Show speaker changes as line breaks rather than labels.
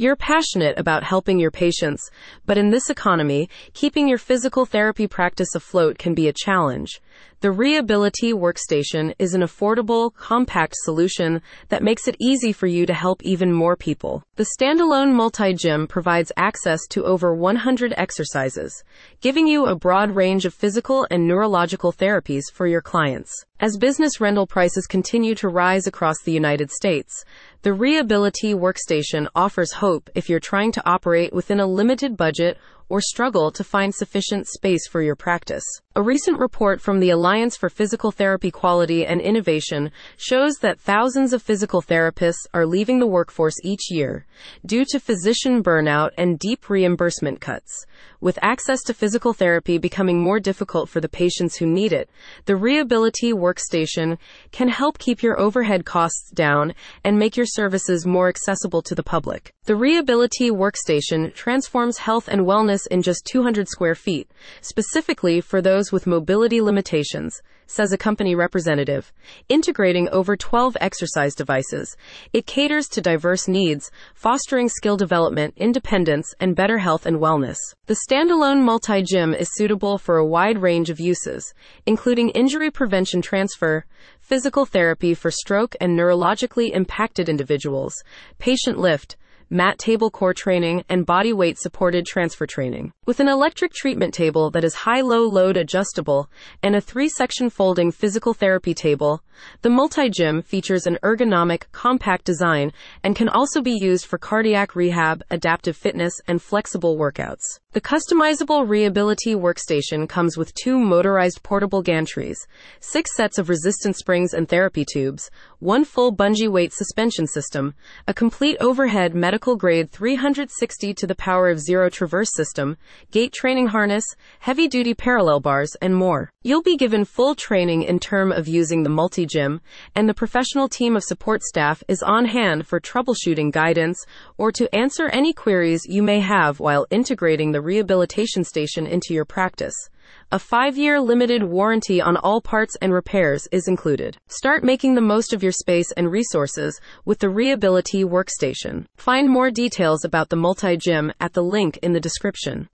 You're passionate about helping your patients, but in this economy, keeping your physical therapy practice afloat can be a challenge. The Reability Workstation is an affordable, compact solution that makes it easy for you to help even more people. The standalone multi gym provides access to over 100 exercises, giving you a broad range of physical and neurological therapies for your clients. As business rental prices continue to rise across the United States, the Reability Workstation offers hope if you're trying to operate within a limited budget or struggle to find sufficient space for your practice. A recent report from the Alliance for Physical Therapy Quality and Innovation shows that thousands of physical therapists are leaving the workforce each year due to physician burnout and deep reimbursement cuts. With access to physical therapy becoming more difficult for the patients who need it, the Reability Workstation can help keep your overhead costs down and make your services more accessible to the public. The Reability Workstation transforms health and wellness in just 200 square feet, specifically for those with mobility limitations, says a company representative. Integrating over 12 exercise devices, it caters to diverse needs, fostering skill development, independence, and better health and wellness. The standalone multi gym is suitable for a wide range of uses, including injury prevention transfer, physical therapy for stroke and neurologically impacted individuals, patient lift, mat table core training, and body weight supported transfer training. With an electric treatment table that is high low load adjustable and a three section folding physical therapy table, the multi gym features an ergonomic, compact design and can also be used for cardiac rehab, adaptive fitness, and flexible workouts. The customizable Reability Workstation comes with two motorized portable gantries, six sets of resistance springs and therapy tubes, one full bungee weight suspension system, a complete overhead medical grade 360 to the power of zero traverse system, gait training harness, heavy duty parallel bars, and more. You'll be given full training in term of using the multi gym, and the professional team of support staff is on hand for troubleshooting guidance or to answer any queries you may have while integrating the rehabilitation station into your practice. A five year limited warranty on all parts and repairs is included. Start making the most of your space and resources with the Reability Workstation. Find more details about the multi gym at the link in the description.